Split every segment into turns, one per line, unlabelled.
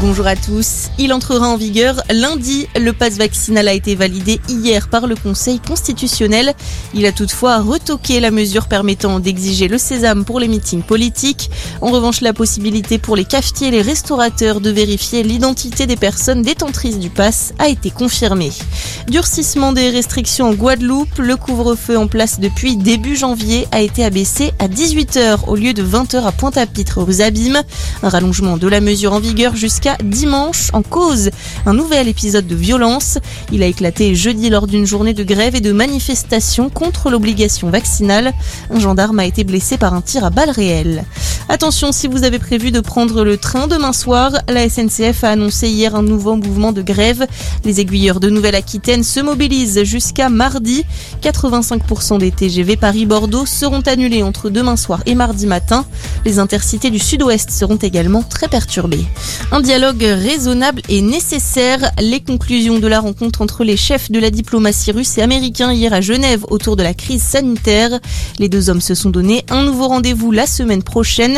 Bonjour à tous. Il entrera en vigueur lundi. Le passe vaccinal a été validé hier par le Conseil constitutionnel. Il a toutefois retoqué la mesure permettant d'exiger le sésame pour les meetings politiques. En revanche, la possibilité pour les cafetiers et les restaurateurs de vérifier l'identité des personnes détentrices du pass a été confirmée. Durcissement des restrictions en Guadeloupe. Le couvre-feu en place depuis début janvier a été abaissé à 18h au lieu de 20h à Pointe-à-Pitre aux Abîmes. Un rallongement de la mesure en vigueur jusqu'à dimanche en cause un nouvel épisode de violence. Il a éclaté jeudi lors d'une journée de grève et de manifestation contre l'obligation vaccinale. Un gendarme a été blessé par un tir à balles réelles. Attention, si vous avez prévu de prendre le train demain soir, la SNCF a annoncé hier un nouveau mouvement de grève. Les aiguilleurs de Nouvelle-Aquitaine se mobilisent jusqu'à mardi. 85% des TGV Paris-Bordeaux seront annulés entre demain soir et mardi matin. Les intercités du sud-ouest seront également très perturbées. Un dialogue raisonnable et nécessaire. Les conclusions de la rencontre entre les chefs de la diplomatie russe et américain hier à Genève autour de la crise sanitaire. Les deux hommes se sont donné un nouveau rendez-vous la semaine prochaine.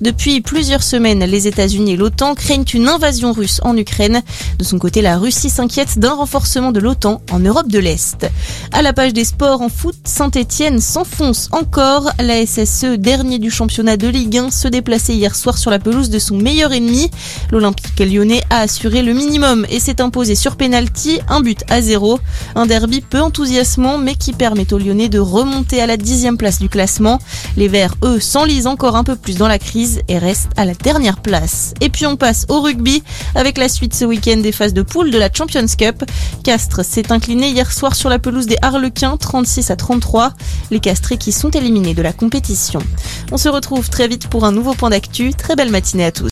Depuis plusieurs semaines, les États-Unis et l'OTAN craignent une invasion russe en Ukraine. De son côté, la Russie s'inquiète d'un renforcement de l'OTAN en Europe de l'Est. À la page des sports en foot, Saint-Etienne s'enfonce encore. La SSE, dernier du championnat de Ligue 1, se déplaçait hier soir sur la pelouse de son meilleur ennemi. L'Olympique lyonnais a assuré le minimum et s'est imposé sur pénalty, un but à zéro. Un derby peu enthousiasmant mais qui permet aux Lyonnais de remonter à la dixième place du classement. Les Verts, eux, s'enlisent encore un peu plus dans la crise et restent à la dernière place. Et puis on passe au rugby avec la suite ce week-end des phases de poule de la Champions Cup. Castres s'est incliné hier soir sur la pelouse des Harlequins 36 à 33. Les Castrés qui sont éliminés de la compétition. On se retrouve très vite pour un nouveau point d'actu. Très belle matinée à tous.